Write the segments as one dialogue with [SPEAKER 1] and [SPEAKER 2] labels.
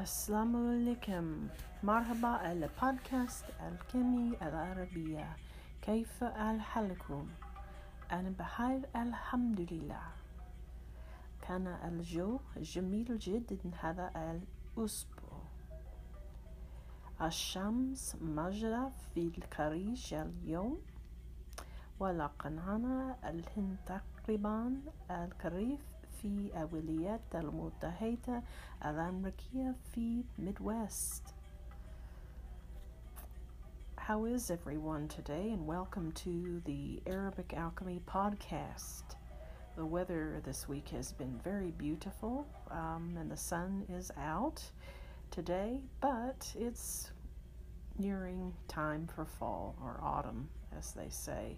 [SPEAKER 1] السلام عليكم. مرحبا البودكاست الكيمي العربية. كيف حالكم؟ أنا بخير الحمد لله. كان الجو جميل جدا هذا الأسبوع. الشمس مجرى في الخريج اليوم ولقنانا الهند تقريبا الخريف في الولايات المتحدة الأمريكية في Midwest. How is everyone today and welcome to the Arabic Alchemy podcast. The weather this week has been very beautiful um, and the sun is out today, but it's nearing time for fall or autumn, as they say.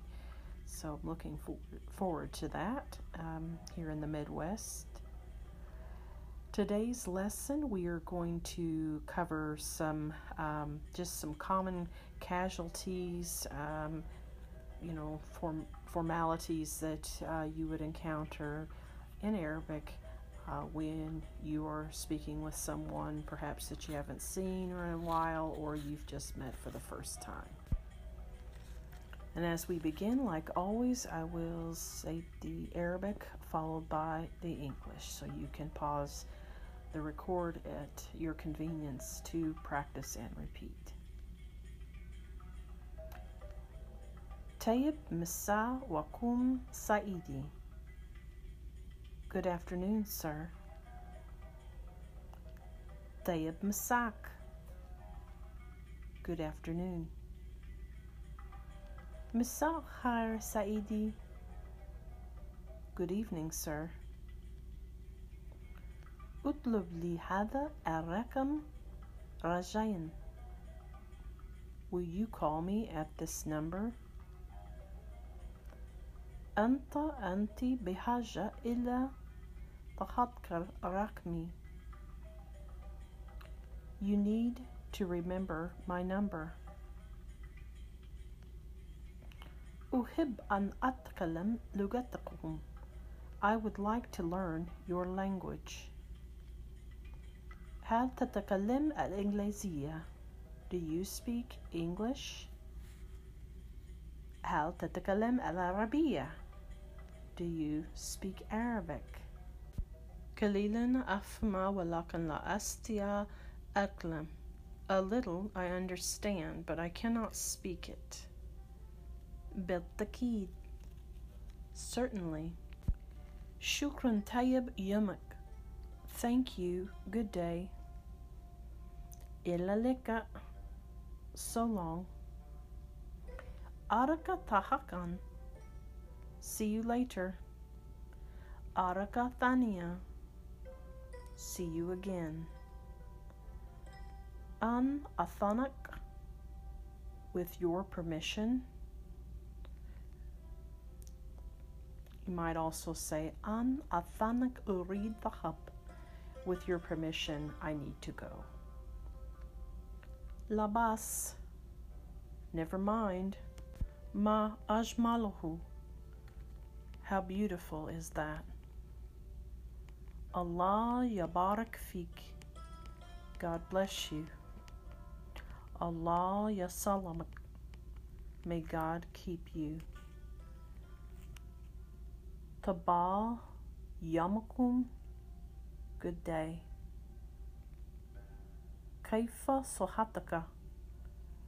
[SPEAKER 1] So I'm looking for, forward to that um, here in the Midwest. Today's lesson, we are going to cover some um, just some common casualties, um, you know, form, formalities that uh, you would encounter in Arabic uh, when you are speaking with someone perhaps that you haven't seen in a while or you've just met for the first time. And as we begin, like always, I will say the Arabic followed by the English. So you can pause the record at your convenience to practice and repeat. Tayyib Misa Wakum Saidi. Good afternoon, sir. Tayyib Masak. Good afternoon. مساء خير سعيدي Good evening sir اطلب لي هذا الرقم رجاء Will you call me at this number? أنت أنت بحاجة إلى تذكر رقمي You need to remember my number. أحب أن أتكلم لغتكم. I would like to learn your language. هل تتكلم الإنجليزية? Do you speak English? هل تتكلم العربية? Do you speak Arabic? قليلا أفهم ولكن لا أستطيع أتكلم. A little I understand, but I cannot speak it. بالتأكيد certainly شكرا طيب يومك thank you good day إلى اللقاء so long أراك تحقا see you later أراك ثانية see you again أن أثنك with your permission You might also say, An athanak urid dhahab. With your permission, I need to go. Labas. Never mind. Ma ajmalahu. How beautiful is that? Allah yabarak fik. God bless you. Allah yasalamak. May God keep you. Tabal Yamakum, good day. Kaifa Sohataka,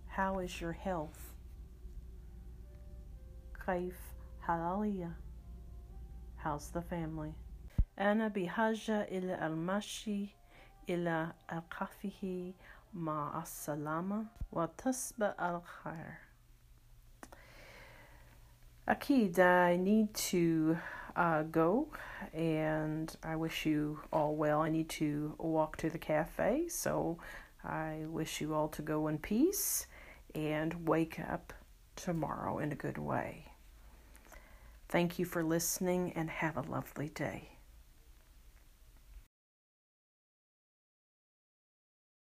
[SPEAKER 1] how is your health? Kaif Halalia, how's the family? أنا بحاجة إلى المشي إلى القفه مع السلامة وتصبح الخير. Akid, I need to uh, go, and I wish you all well. I need to walk to the cafe, so I wish you all to go in peace and wake up tomorrow in a good way. Thank you for listening and have a lovely day.